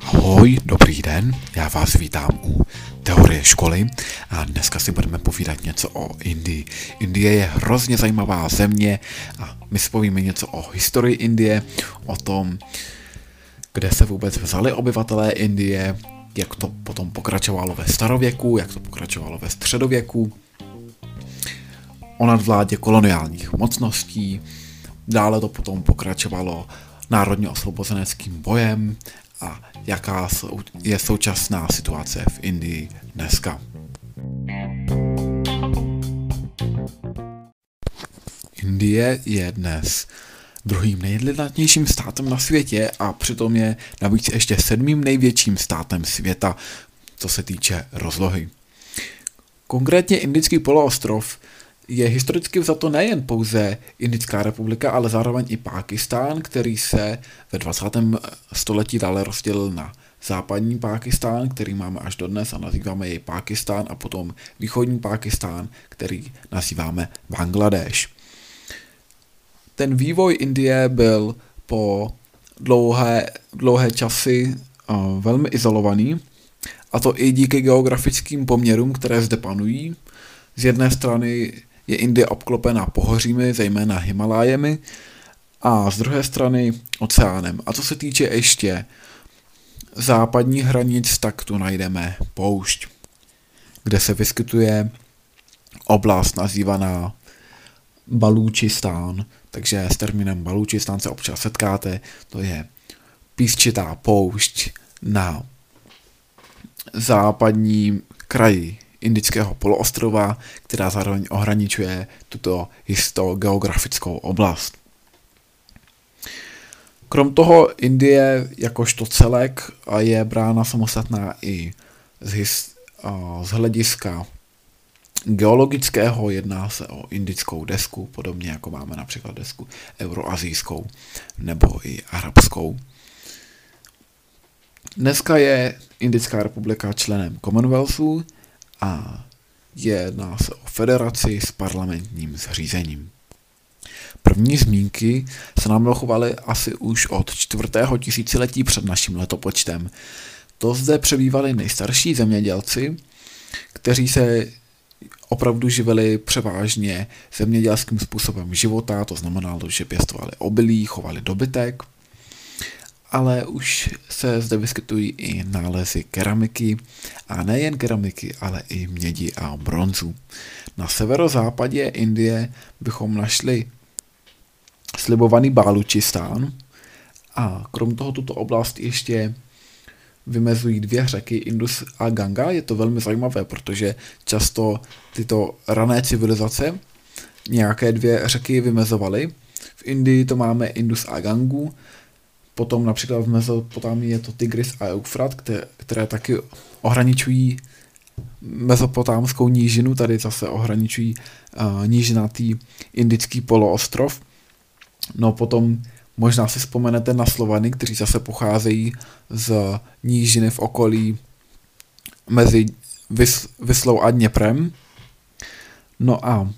Ahoj, dobrý den, já vás vítám u teorie školy a dneska si budeme povídat něco o Indii. Indie je hrozně zajímavá země a my si povíme něco o historii Indie, o tom, kde se vůbec vzali obyvatelé Indie, jak to potom pokračovalo ve starověku, jak to pokračovalo ve středověku, o nadvládě koloniálních mocností, dále to potom pokračovalo národně osvobozeneckým bojem a jaká je současná situace v Indii dneska. Indie je dnes druhým nejlidnatnějším státem na světě a přitom je navíc ještě sedmým největším státem světa, co se týče rozlohy. Konkrétně Indický poloostrov je historicky vzato nejen pouze Indická republika, ale zároveň i Pákistán, který se ve 20. století dále rozdělil na západní Pákistán, který máme až dodnes a nazýváme jej Pákistán, a potom východní Pákistán, který nazýváme Bangladeš. Ten vývoj Indie byl po dlouhé, dlouhé časy uh, velmi izolovaný, a to i díky geografickým poměrům, které zde panují. Z jedné strany je Indie obklopená pohořími, zejména Himalájemi, a z druhé strany oceánem. A co se týče ještě západních hranic, tak tu najdeme poušť, kde se vyskytuje oblast nazývaná Balúčistán, takže s termínem Balúčistán se občas setkáte, to je písčitá poušť na západním kraji indického poloostrova, která zároveň ohraničuje tuto histogeografickou oblast. Krom toho Indie jakožto celek je brána samostatná i z, his, z hlediska geologického, jedná se o indickou desku, podobně jako máme například desku euroazijskou nebo i arabskou. Dneska je Indická republika členem Commonwealthu, a jedná se o federaci s parlamentním zřízením. První zmínky se nám dochovaly asi už od čtvrtého tisíciletí před naším letopočtem. To zde přebývali nejstarší zemědělci, kteří se opravdu živili převážně zemědělským způsobem života, to znamenalo, že pěstovali obilí, chovali dobytek ale už se zde vyskytují i nálezy keramiky a nejen keramiky, ale i mědi a bronzu. Na severozápadě Indie bychom našli slibovaný Bálučistán a krom toho tuto oblast ještě vymezují dvě řeky, Indus a Ganga. Je to velmi zajímavé, protože často tyto rané civilizace nějaké dvě řeky vymezovaly. V Indii to máme Indus a Gangu, Potom například v Mezopotámii je to Tigris a Eufrat, které, které taky ohraničují mezopotámskou nížinu, tady zase ohraničují uh, nížinatý indický poloostrov. No potom možná si vzpomenete na Slovany, kteří zase pocházejí z nížiny v okolí mezi Vys- Vyslou a Dněprem. No a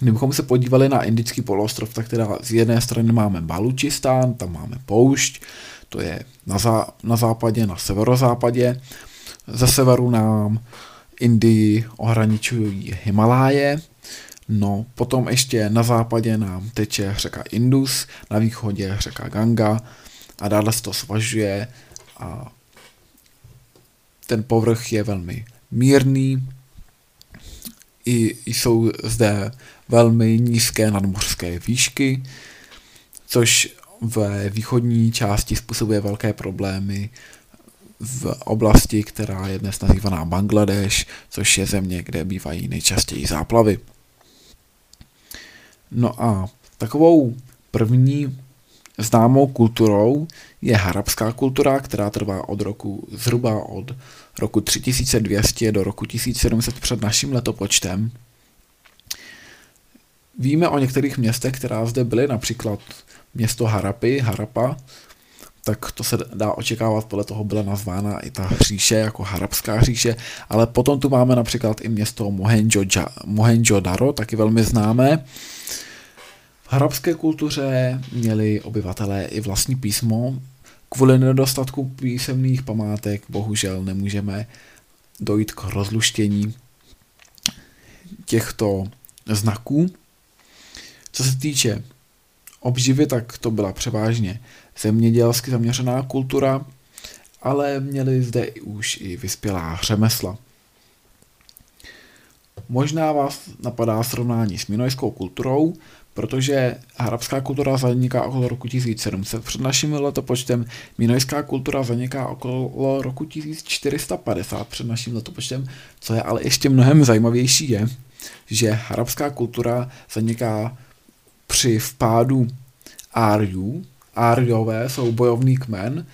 Kdybychom se podívali na indický poloostrov, tak teda z jedné strany máme Balučistán, tam máme poušť, to je na, zá, na západě, na severozápadě. Ze severu nám Indii ohraničují Himaláje, no potom ještě na západě nám teče řeka Indus, na východě řeka Ganga a dále se to svažuje a ten povrch je velmi mírný, i jsou zde velmi nízké nadmořské výšky, což ve východní části způsobuje velké problémy v oblasti, která je dnes nazývaná Bangladeš, což je země, kde bývají nejčastěji záplavy. No a takovou první známou kulturou je harabská kultura, která trvá od roku zhruba od roku 3200 do roku 1700 před naším letopočtem. Víme o některých městech, která zde byly, například město Harapy, Harapa, tak to se dá očekávat, podle toho byla nazvána i ta říše jako harapská říše, ale potom tu máme například i město Mohenjo-Daro, taky velmi známé. arabské kultuře měli obyvatelé i vlastní písmo. Kvůli nedostatku písemných památek bohužel nemůžeme dojít k rozluštění těchto znaků. Co se týče obživy, tak to byla převážně zemědělsky zaměřená kultura, ale měli zde už i vyspělá řemesla. Možná vás napadá srovnání s minojskou kulturou, protože arabská kultura zaniká okolo roku 1700 před naším letopočtem, minojská kultura zaniká okolo roku 1450 před naším letopočtem, co je ale ještě mnohem zajímavější je, že arabská kultura zaniká při vpádu Áriů. Áriové jsou bojovný kmen,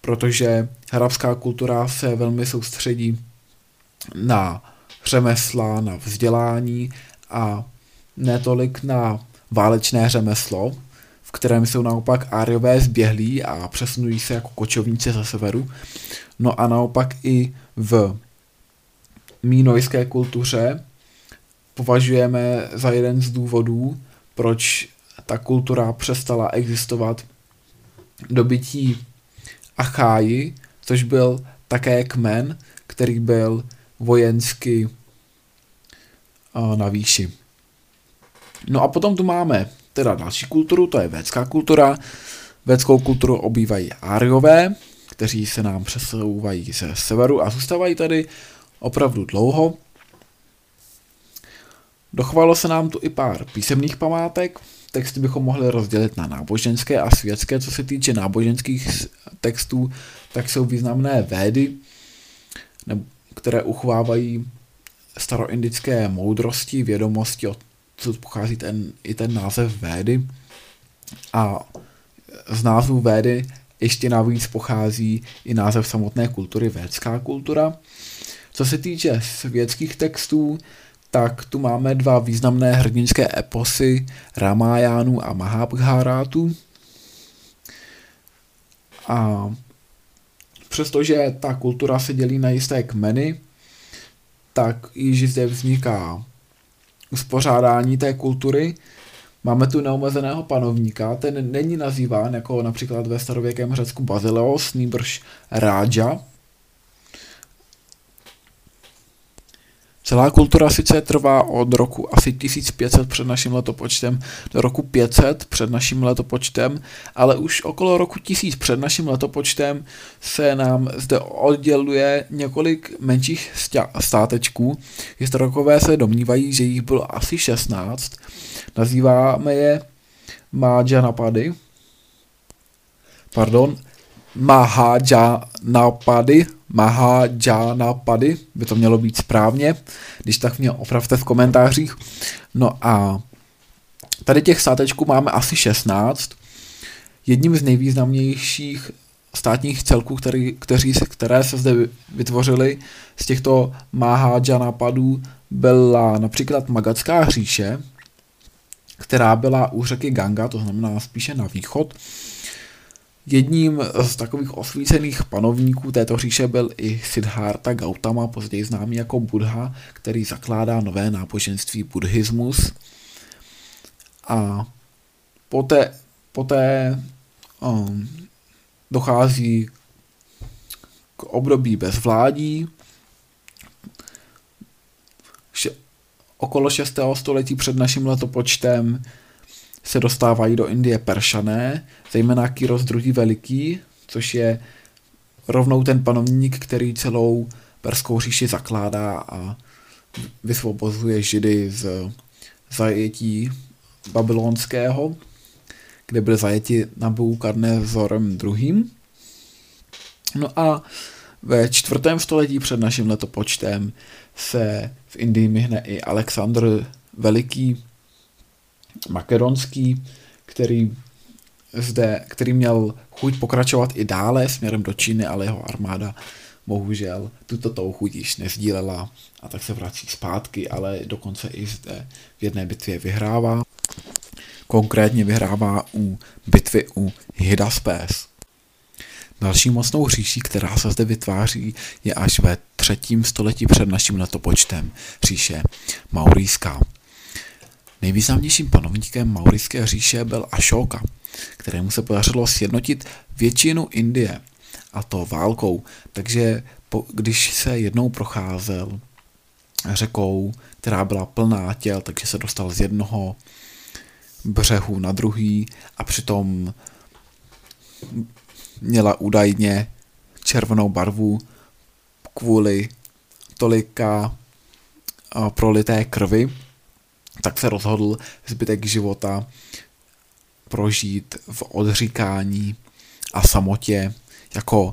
protože arabská kultura se velmi soustředí na řemesla, na vzdělání a netolik na válečné řemeslo, v kterém jsou naopak Áriové zběhlí a přesunují se jako kočovníci ze severu. No a naopak i v mínojské kultuře považujeme za jeden z důvodů, proč ta kultura přestala existovat dobytí Acháji, což byl také kmen, který byl vojensky na výši. No a potom tu máme teda další kulturu, to je védská kultura. Védskou kulturu obývají Áriové, kteří se nám přesouvají ze severu a zůstávají tady opravdu dlouho. Dochovalo se nám tu i pár písemných památek. Texty bychom mohli rozdělit na náboženské a světské. Co se týče náboženských textů, tak jsou významné védy, které uchovávají staroindické moudrosti, vědomosti, od co pochází ten, i ten název védy. A z názvu védy ještě navíc pochází i název samotné kultury, védská kultura. Co se týče světských textů, tak tu máme dva významné hrdinské eposy Ramajánu a Mahabharátu. A přestože ta kultura se dělí na jisté kmeny, tak již zde vzniká uspořádání té kultury. Máme tu neomezeného panovníka, ten není nazýván jako například ve starověkém Řecku Bazileos, nýbrž Ráďa, Celá kultura sice trvá od roku asi 1500 před naším letopočtem do roku 500 před naším letopočtem, ale už okolo roku 1000 před naším letopočtem se nám zde odděluje několik menších státečků. Historikové se domnívají, že jich bylo asi 16. Nazýváme je Mahajanapady. Pardon, Mahajanapady Mahajanapady, by to mělo být správně, když tak mě opravte v komentářích. No a tady těch státečků máme asi 16. Jedním z nejvýznamnějších státních celků, který, kteří, které se zde vytvořily z těchto Mahajanapadů, byla například Magadská říše, která byla u řeky Ganga, to znamená spíše na východ, Jedním z takových osvícených panovníků této říše byl i Siddhartha Gautama, později známý jako Buddha, který zakládá nové náboženství buddhismus. A poté, poté um, dochází k období bezvládí. Še, okolo 6. století před naším letopočtem se dostávají do Indie Peršané, zejména Kyros II. Veliký, což je rovnou ten panovník, který celou Perskou říši zakládá a vysvobozuje Židy z zajetí babylonského, kde byli zajeti Nabukadnezorem II. No a ve čtvrtém století před naším letopočtem se v Indii myhne i Alexandr Veliký, makedonský, který zde, který měl chuť pokračovat i dále směrem do Číny, ale jeho armáda bohužel tuto tou chuť již nezdílela a tak se vrací zpátky, ale dokonce i zde v jedné bitvě vyhrává. Konkrétně vyhrává u bitvy u Hydaspes. Další mocnou říší, která se zde vytváří, je až ve třetím století před naším letopočtem, říše Maurijská. Nejvýznamnějším panovníkem Maurické říše byl Ashoka, kterému se podařilo sjednotit většinu Indie, a to válkou. Takže po, když se jednou procházel řekou, která byla plná těl, takže se dostal z jednoho břehu na druhý a přitom měla údajně červenou barvu kvůli tolika prolité krvi, tak se rozhodl zbytek života prožít v odříkání a samotě jako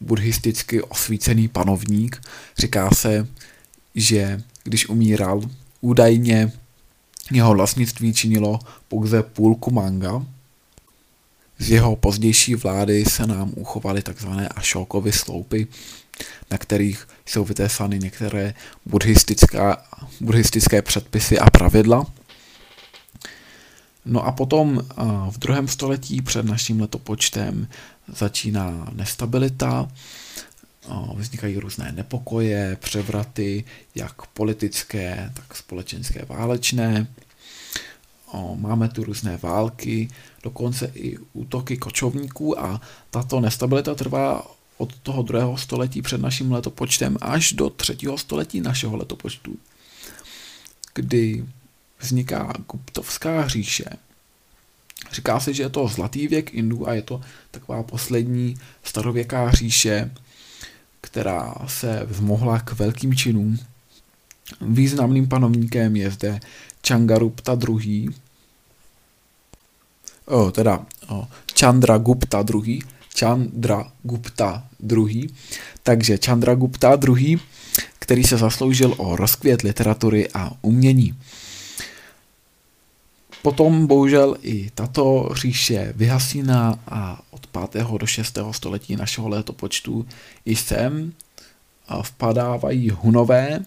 buddhisticky osvícený panovník. Říká se, že když umíral, údajně jeho vlastnictví činilo pouze půlku manga. Z jeho pozdější vlády se nám uchovaly tzv. Ashokovy sloupy, na kterých jsou vytésány některé buddhistické předpisy a pravidla. No a potom v druhém století před naším letopočtem začíná nestabilita, vznikají různé nepokoje, převraty, jak politické, tak společenské, válečné. Máme tu různé války, dokonce i útoky kočovníků a tato nestabilita trvá od toho druhého století před naším letopočtem až do třetího století našeho letopočtu, kdy vzniká Guptovská říše. Říká se, že je to zlatý věk Indů a je to taková poslední starověká říše, která se vzmohla k velkým činům. Významným panovníkem je zde Changarupta II. O, teda o, Chandra Gupta II. Chandra Gupta II. Takže Chandra Gupta II., který se zasloužil o rozkvět literatury a umění. Potom bohužel i tato říše vyhasíná a od 5. do 6. století našeho letopočtu i sem vpadávají hunové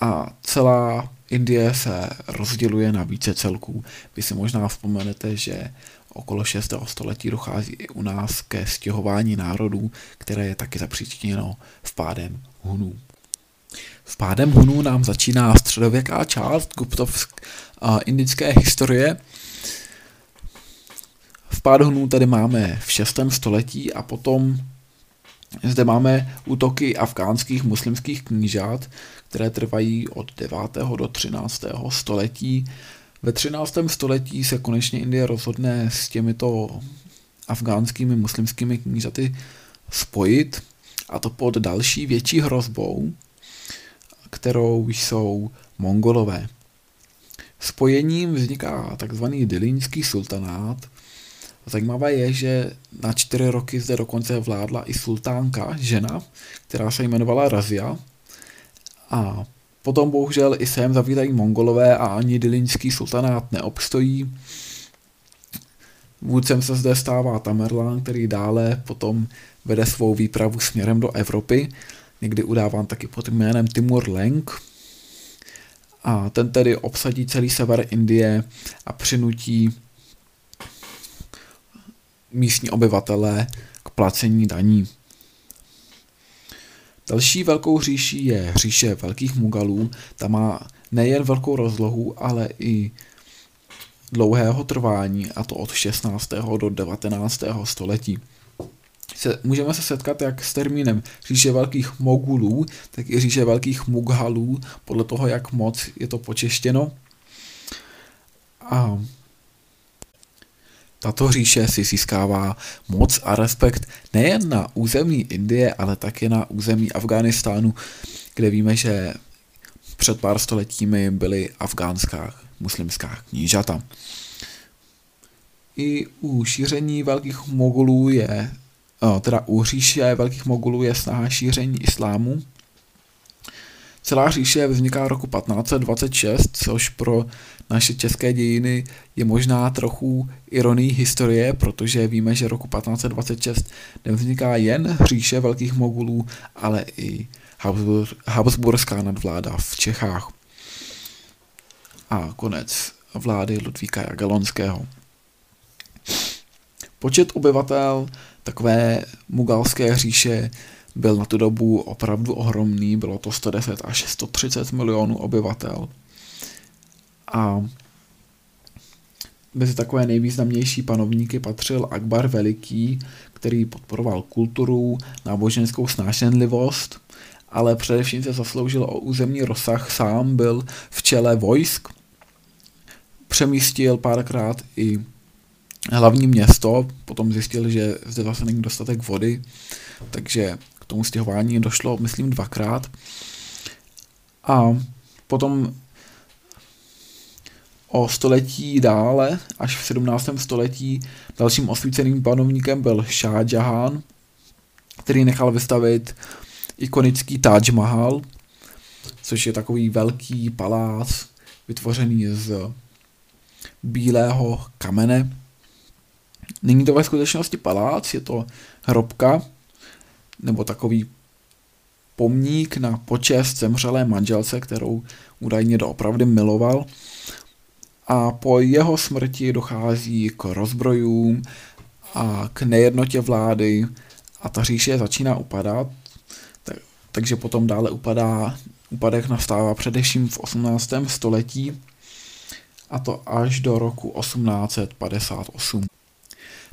a celá Indie se rozděluje na více celků. Vy si možná vzpomenete, že okolo 6. století dochází i u nás ke stěhování národů, které je taky zapříčiněno vpádem Hunů. Vpádem Hunů nám začíná středověká část Guptovsk, a indické historie. Vpád Hunů tady máme v 6. století a potom zde máme útoky afgánských muslimských knížat, které trvají od 9. do 13. století. Ve 13. století se konečně Indie rozhodne s těmito afgánskými muslimskými knížaty spojit, a to pod další větší hrozbou, kterou jsou mongolové. Spojením vzniká takzvaný Dilínský sultanát. Zajímavé je, že na čtyři roky zde dokonce vládla i sultánka, žena, která se jmenovala Razia. A potom bohužel i sem zavítají mongolové a ani Dilínský sultanát neobstojí. Vůdcem se zde stává Tamerlán, který dále potom vede svou výpravu směrem do Evropy, někdy udáván taky pod jménem Timur Lenk, a ten tedy obsadí celý sever Indie a přinutí místní obyvatele k placení daní. Další velkou říší je říše velkých Mugalů. Ta má nejen velkou rozlohu, ale i dlouhého trvání, a to od 16. do 19. století se, můžeme se setkat jak s termínem říše velkých mogulů, tak i říše velkých mughalů, podle toho, jak moc je to počeštěno. A tato říše si získává moc a respekt nejen na území Indie, ale také na území Afghánistánu, kde víme, že před pár stoletími byly afgánská muslimská knížata. I u šíření velkých mogulů je teda u říše velkých mogulů je snaha šíření islámu. Celá říše vzniká roku 1526, což pro naše české dějiny je možná trochu ironí historie, protože víme, že roku 1526 nevzniká jen říše velkých mogulů, ale i Habsburská nadvláda v Čechách. A konec vlády Ludvíka Jagelonského. Počet obyvatel takové mugalské říše byl na tu dobu opravdu ohromný, bylo to 110 až 130 milionů obyvatel. A mezi takové nejvýznamnější panovníky patřil Akbar Veliký, který podporoval kulturu, náboženskou snášenlivost, ale především se zasloužil o územní rozsah, sám byl v čele vojsk, přemístil párkrát i hlavní město, potom zjistil, že zde zase není dostatek vody, takže tomu stěhování došlo, myslím, dvakrát. A potom o století dále, až v 17. století, dalším osvíceným panovníkem byl Shah Jahan, který nechal vystavit ikonický Taj Mahal, což je takový velký palác vytvořený z bílého kamene. Není to ve skutečnosti palác, je to hrobka, nebo takový pomník na počest zemřelé manželce, kterou údajně doopravdy miloval. A po jeho smrti dochází k rozbrojům a k nejednotě vlády a ta říše začíná upadat, tak, takže potom dále upadá, úpadek nastává především v 18. století a to až do roku 1858.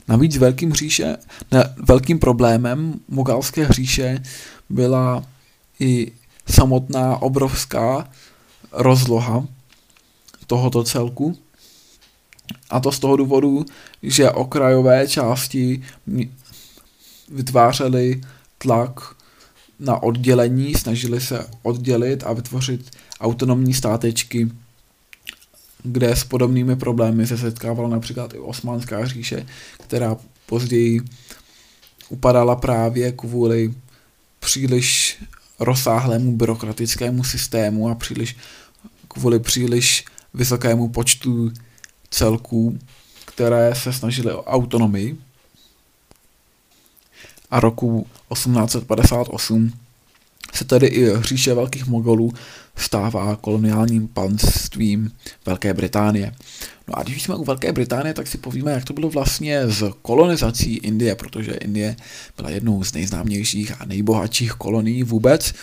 Navíc velkým, říše, ne, velkým problémem mogalské hříše byla i samotná obrovská rozloha tohoto celku. A to z toho důvodu, že okrajové části vytvářely tlak na oddělení, snažili se oddělit a vytvořit autonomní státečky, kde s podobnými problémy se setkávala například i Osmanská říše, která později upadala právě kvůli příliš rozsáhlému byrokratickému systému a příliš kvůli příliš vysokému počtu celků, které se snažily o autonomii. A roku 1858 se tedy i říše velkých mogolů stává koloniálním panstvím Velké Británie. No a když jsme u Velké Británie, tak si povíme, jak to bylo vlastně s kolonizací Indie, protože Indie byla jednou z nejznámějších a nejbohatších kolonií vůbec.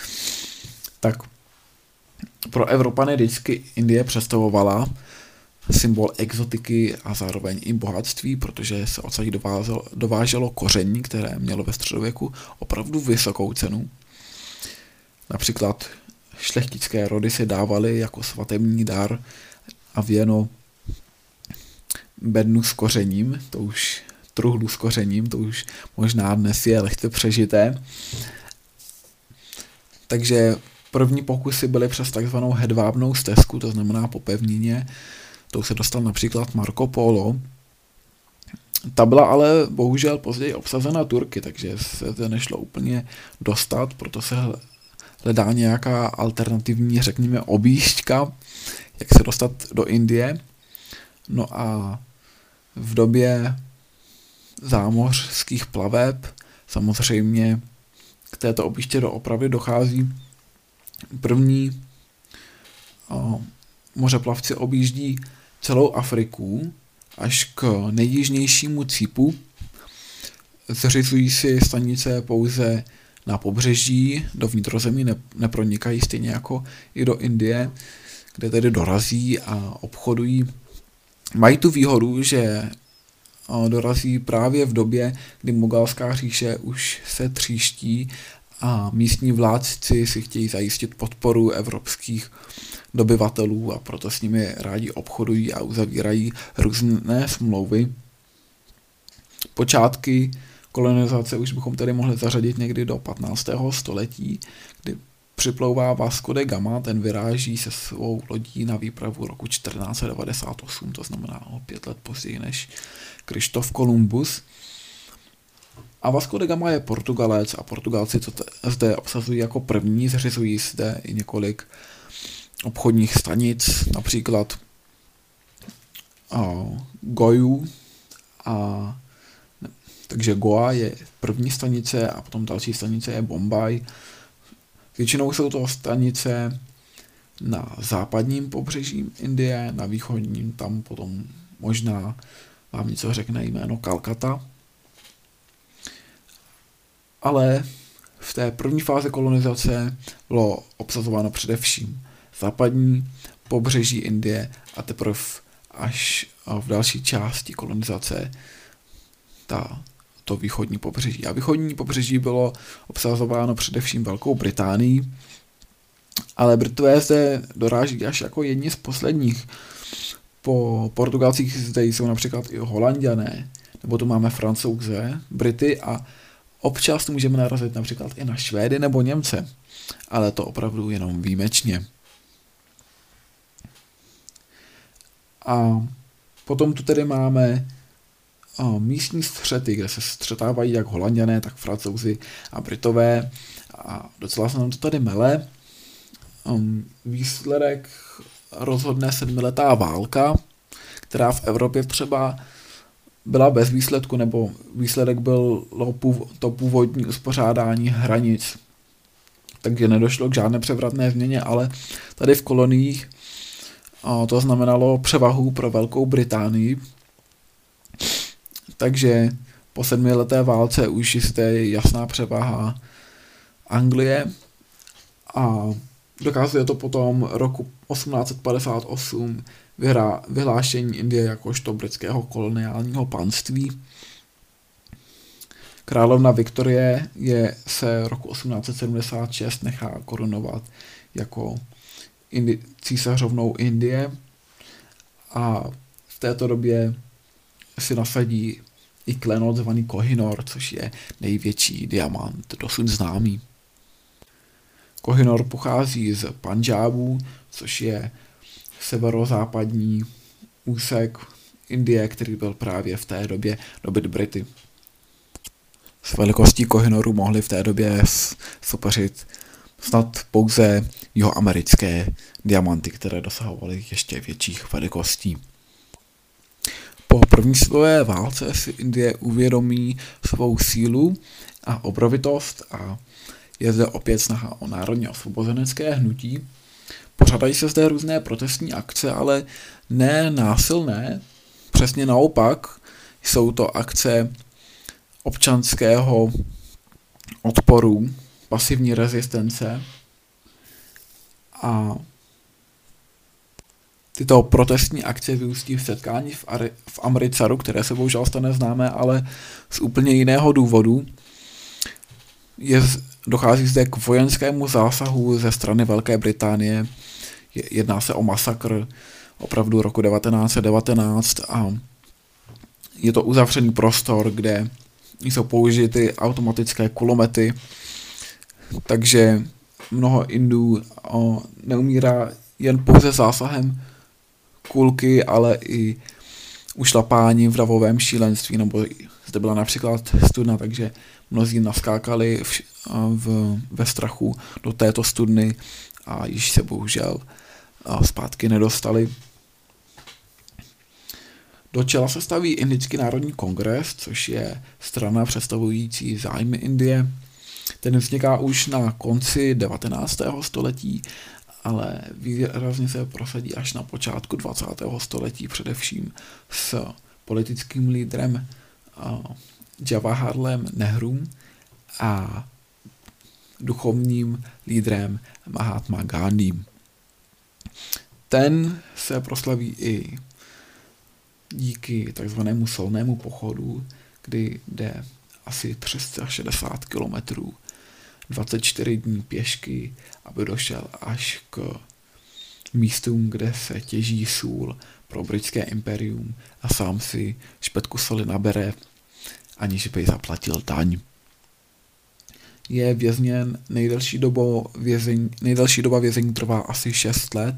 Tak pro Evropany vždycky Indie představovala symbol exotiky a zároveň i bohatství, protože se odsaď dováželo koření, které mělo ve středověku opravdu vysokou cenu. Například šlechtické rody se dávaly jako svatební dar a věno bednu s kořením, to už truhlu s kořením, to už možná dnes je lehce přežité. Takže první pokusy byly přes takzvanou hedvábnou stezku, to znamená po pevnině, to se dostal například Marco Polo. Ta byla ale bohužel později obsazena Turky, takže se to nešlo úplně dostat, proto se hledá nějaká alternativní, řekněme, objížďka, jak se dostat do Indie. No a v době zámořských plaveb samozřejmě k této objížďce do opravy dochází první o, mořeplavci objíždí celou Afriku až k nejjižnějšímu cípu. Zřizují si stanice pouze na pobřeží, do vnitrozemí ne, nepronikají stejně jako i do Indie, kde tedy dorazí a obchodují. Mají tu výhodu, že dorazí právě v době, kdy mogalská říše už se tříští a místní vládci si chtějí zajistit podporu evropských dobyvatelů a proto s nimi rádi obchodují a uzavírají různé smlouvy. Počátky kolonizace už bychom tedy mohli zařadit někdy do 15. století, kdy připlouvá Vasco de Gama, ten vyráží se svou lodí na výpravu roku 1498, to znamená o pět let později než Krištof Kolumbus. A Vasco de Gama je Portugalec a Portugalci to zde obsazují jako první, zřizují zde i několik obchodních stanic, například Goju a takže Goa je první stanice a potom další stanice je Bombay. Většinou jsou to stanice na západním pobřeží Indie, na východním tam potom možná vám něco řekne jméno Kalkata. Ale v té první fázi kolonizace bylo obsazováno především západní pobřeží Indie a teprve až v další části kolonizace ta, to východní pobřeží. A východní pobřeží bylo obsazováno především Velkou Británií, ale Britové zde doráží až jako jedni z posledních. Po Portugalcích zde jsou například i Holandiané, nebo tu máme Francouze, Brity a občas můžeme narazit například i na Švédy nebo Němce, ale to opravdu jenom výjimečně. A potom tu tedy máme místní střety, kde se střetávají jak holanděné, tak francouzi a britové a docela se nám to tady mele. Um, výsledek rozhodne sedmiletá válka, která v Evropě třeba byla bez výsledku, nebo výsledek byl to původní uspořádání hranic. Takže nedošlo k žádné převratné změně, ale tady v koloniích to znamenalo převahu pro Velkou Británii. Takže po sedmileté válce už je jasná převaha Anglie a dokazuje to potom roku 1858 vyhrá, vyhlášení Indie jakožto britského koloniálního panství. Královna Viktorie je se roku 1876 nechá korunovat jako Indi- císařovnou Indie a v této době si nasadí i klenot zvaný Kohinor, což je největší diamant dosud známý. Kohinor pochází z Panžábu, což je severozápadní úsek Indie, který byl právě v té době dobyt Brity. S velikostí Kohinoru mohli v té době soupeřit snad pouze jeho americké diamanty, které dosahovaly ještě větších velikostí. Po první světové válce si Indie uvědomí svou sílu a obrovitost a je zde opět snaha o národně osvobozenecké hnutí. Pořádají se zde různé protestní akce, ale ne násilné, přesně naopak jsou to akce občanského odporu, pasivní rezistence a tyto protestní akce vyústí v setkání v, Ari- v Amricaru, které se bohužel stane známé, ale z úplně jiného důvodu. Je, dochází zde k vojenskému zásahu ze strany Velké Británie. Jedná se o masakr opravdu roku 1919 a je to uzavřený prostor, kde jsou použity automatické kulomety, takže mnoho Indů o, neumírá jen pouze zásahem kulky, ale i ušlapání v davovém šílenství, nebo zde byla například studna, takže mnozí naskákali v, v, ve strachu do této studny a již se bohužel zpátky nedostali. Do čela se staví Indický národní kongres, což je strana představující zájmy Indie. Ten vzniká už na konci 19. století, ale výrazně se prosadí až na počátku 20. století, především s politickým lídrem Jawaharlem Nehrum a duchovním lídrem Mahatma Gandhi. Ten se proslaví i díky takzvanému solnému pochodu, kdy jde asi 360 kilometrů 24 dní pěšky, aby došel až k místům, kde se těží sůl pro britské imperium a sám si špetku soli nabere, aniž by zaplatil daň. Je vězněn nejdelší, dobo vězení, nejdelší doba vězení trvá asi 6 let.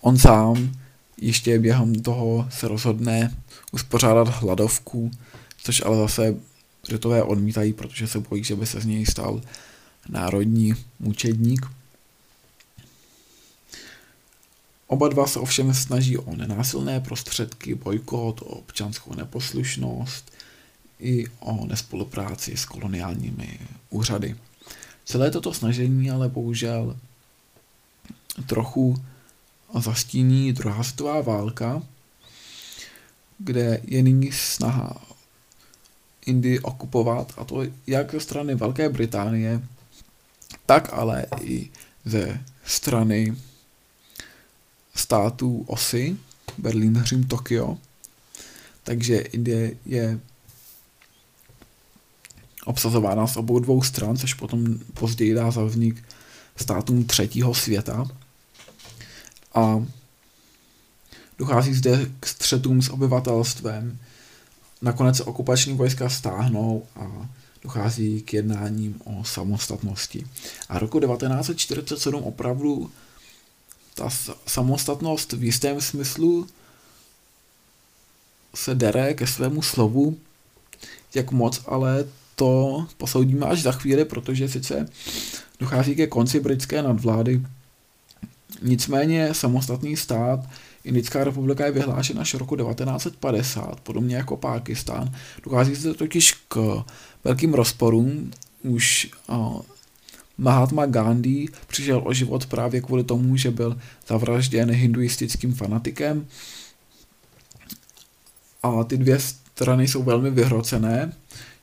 On sám ještě během toho se rozhodne uspořádat hladovku, což ale zase Britové odmítají, protože se bojí, že by se z něj stal národní mučedník. Oba dva se ovšem snaží o nenásilné prostředky, bojkot, o občanskou neposlušnost i o nespolupráci s koloniálními úřady. Celé toto snažení ale bohužel trochu zastíní druhá světová válka, kde je nyní snaha Indii okupovat, a to jak ze strany Velké Británie, tak ale i ze strany států osy, Berlín, Řím, Tokio. Takže Indie je obsazována z obou dvou stran, což potom později dá za vznik státům třetího světa. A dochází zde k střetům s obyvatelstvem. Nakonec okupační vojska stáhnou a dochází k jednáním o samostatnosti. A roku 1947 opravdu ta samostatnost v jistém smyslu se dere ke svému slovu, jak moc, ale to posoudíme až za chvíli, protože sice dochází ke konci britské nadvlády, nicméně samostatný stát Indická republika je vyhlášena až roku 1950, podobně jako Pákistán. Dochází se totiž k velkým rozporům. Už uh, Mahatma Gandhi přišel o život právě kvůli tomu, že byl zavražděn hinduistickým fanatikem. A ty dvě strany jsou velmi vyhrocené.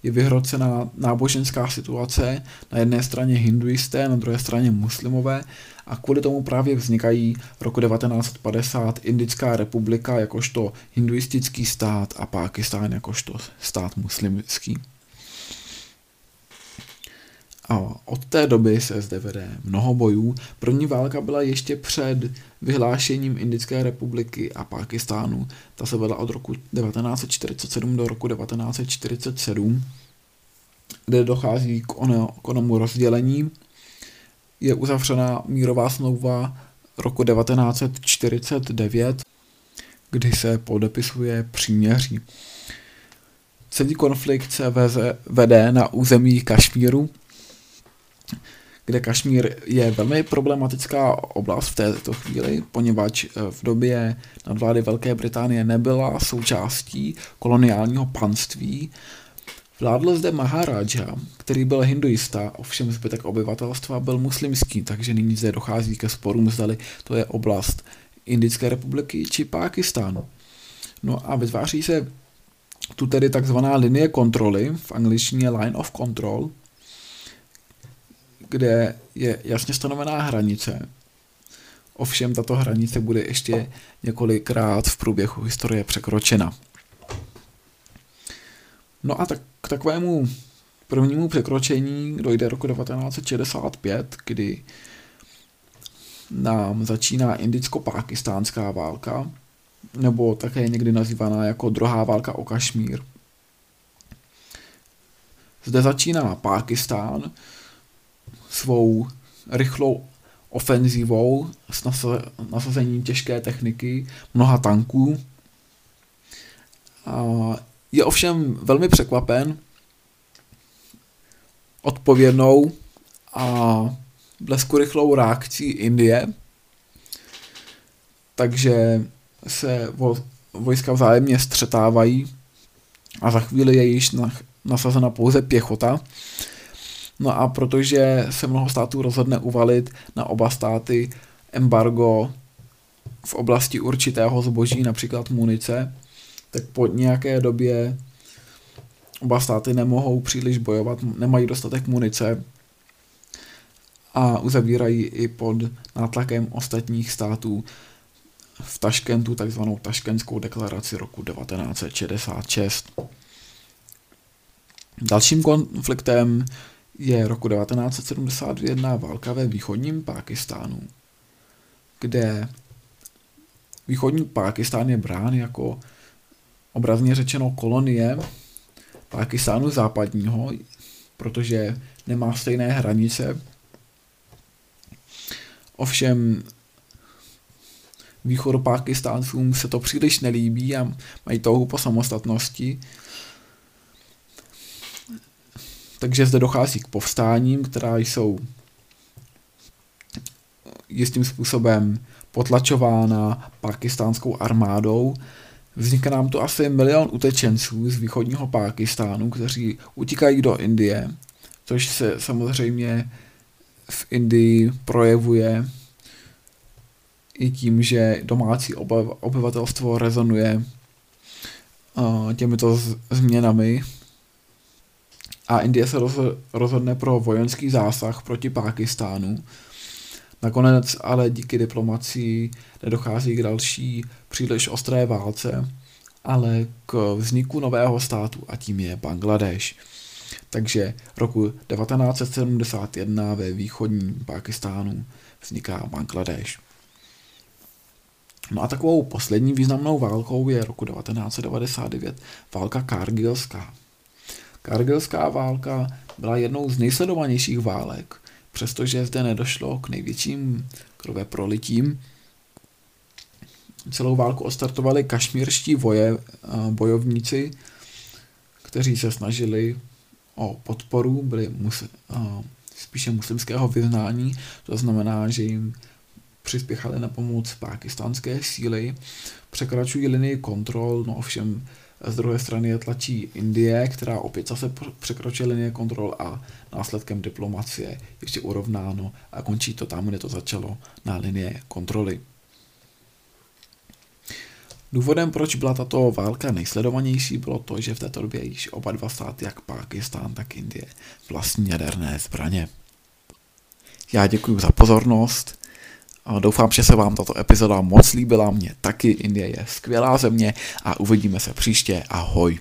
Je vyhrocená náboženská situace, na jedné straně hinduisté, na druhé straně muslimové a kvůli tomu právě vznikají roku 1950 Indická republika jakožto hinduistický stát a Pákistán jakožto stát muslimský. A od té doby se zde vede mnoho bojů. První válka byla ještě před vyhlášením Indické republiky a Pákistánu. Ta se vedla od roku 1947 do roku 1947, kde dochází k, ono, k onomu rozdělení. Je uzavřena mírová smlouva roku 1949, kdy se podepisuje příměří. Celý konflikt se veze, vede na území Kašmíru, kde Kašmír je velmi problematická oblast v této chvíli, poněvadž eh, v době nadvlády Velké Británie nebyla součástí koloniálního panství. Vládl zde Maharaja, který byl hinduista, ovšem zbytek obyvatelstva byl muslimský, takže nyní zde dochází ke sporům, zdali to je oblast Indické republiky či Pákistánu. No a vytváří se tu tedy takzvaná linie kontroly, v angličtině line of control, kde je jasně stanovená hranice. Ovšem tato hranice bude ještě několikrát v průběhu historie překročena. No a tak, takovému prvnímu překročení dojde roku 1965, kdy nám začíná indicko-pakistánská válka, nebo také někdy nazývaná jako druhá válka o Kašmír. Zde začíná Pákistán, svou rychlou ofenzivou s nasazením těžké techniky, mnoha tanků. A je ovšem velmi překvapen odpovědnou a blesku rychlou reakcí Indie, takže se vojska vzájemně střetávají a za chvíli je již nasazena pouze pěchota. No a protože se mnoho států rozhodne uvalit na oba státy embargo v oblasti určitého zboží, například munice, tak po nějaké době oba státy nemohou příliš bojovat, nemají dostatek munice a uzavírají i pod nátlakem ostatních států v Taškentu takzvanou Taškentskou deklaraci roku 1966. Dalším konfliktem je roku 1971 válka ve východním Pákistánu, kde východní Pákistán je brán jako obrazně řečeno kolonie Pákistánu západního, protože nemá stejné hranice. Ovšem východopákistáncům se to příliš nelíbí a mají touhu po samostatnosti, takže zde dochází k povstáním, která jsou jistým způsobem potlačována pakistánskou armádou. Vzniká nám tu asi milion utečenců z východního Pákistánu, kteří utíkají do Indie, což se samozřejmě v Indii projevuje i tím, že domácí obyvatelstvo rezonuje těmito změnami a Indie se rozhodne pro vojenský zásah proti Pákistánu. Nakonec ale díky diplomacii nedochází k další příliš ostré válce, ale k vzniku nového státu a tím je Bangladeš. Takže roku 1971 ve východním Pakistánu vzniká Bangladeš. No a takovou poslední významnou válkou je roku 1999 válka Kargilská. Kargilská válka byla jednou z nejsledovanějších válek, přestože zde nedošlo k největším krve prolitím. Celou válku ostartovali kašmírští voje, bojovníci, kteří se snažili o podporu, byli mus, spíše muslimského vyznání, to znamená, že jim přispěchali na pomoc pakistánské síly, překračují linii kontrol, no ovšem z druhé strany je tlačí Indie, která opět zase překročí linie kontrol a následkem diplomacie ještě urovnáno a končí to tam, kde to začalo, na linie kontroly. Důvodem, proč byla tato válka nejsledovanější, bylo to, že v této době již oba dva státy, jak Pákistán, tak Indie, vlastní jaderné zbraně. Já děkuji za pozornost. Doufám, že se vám tato epizoda moc líbila, mě taky, Indie je skvělá země. A uvidíme se příště, ahoj.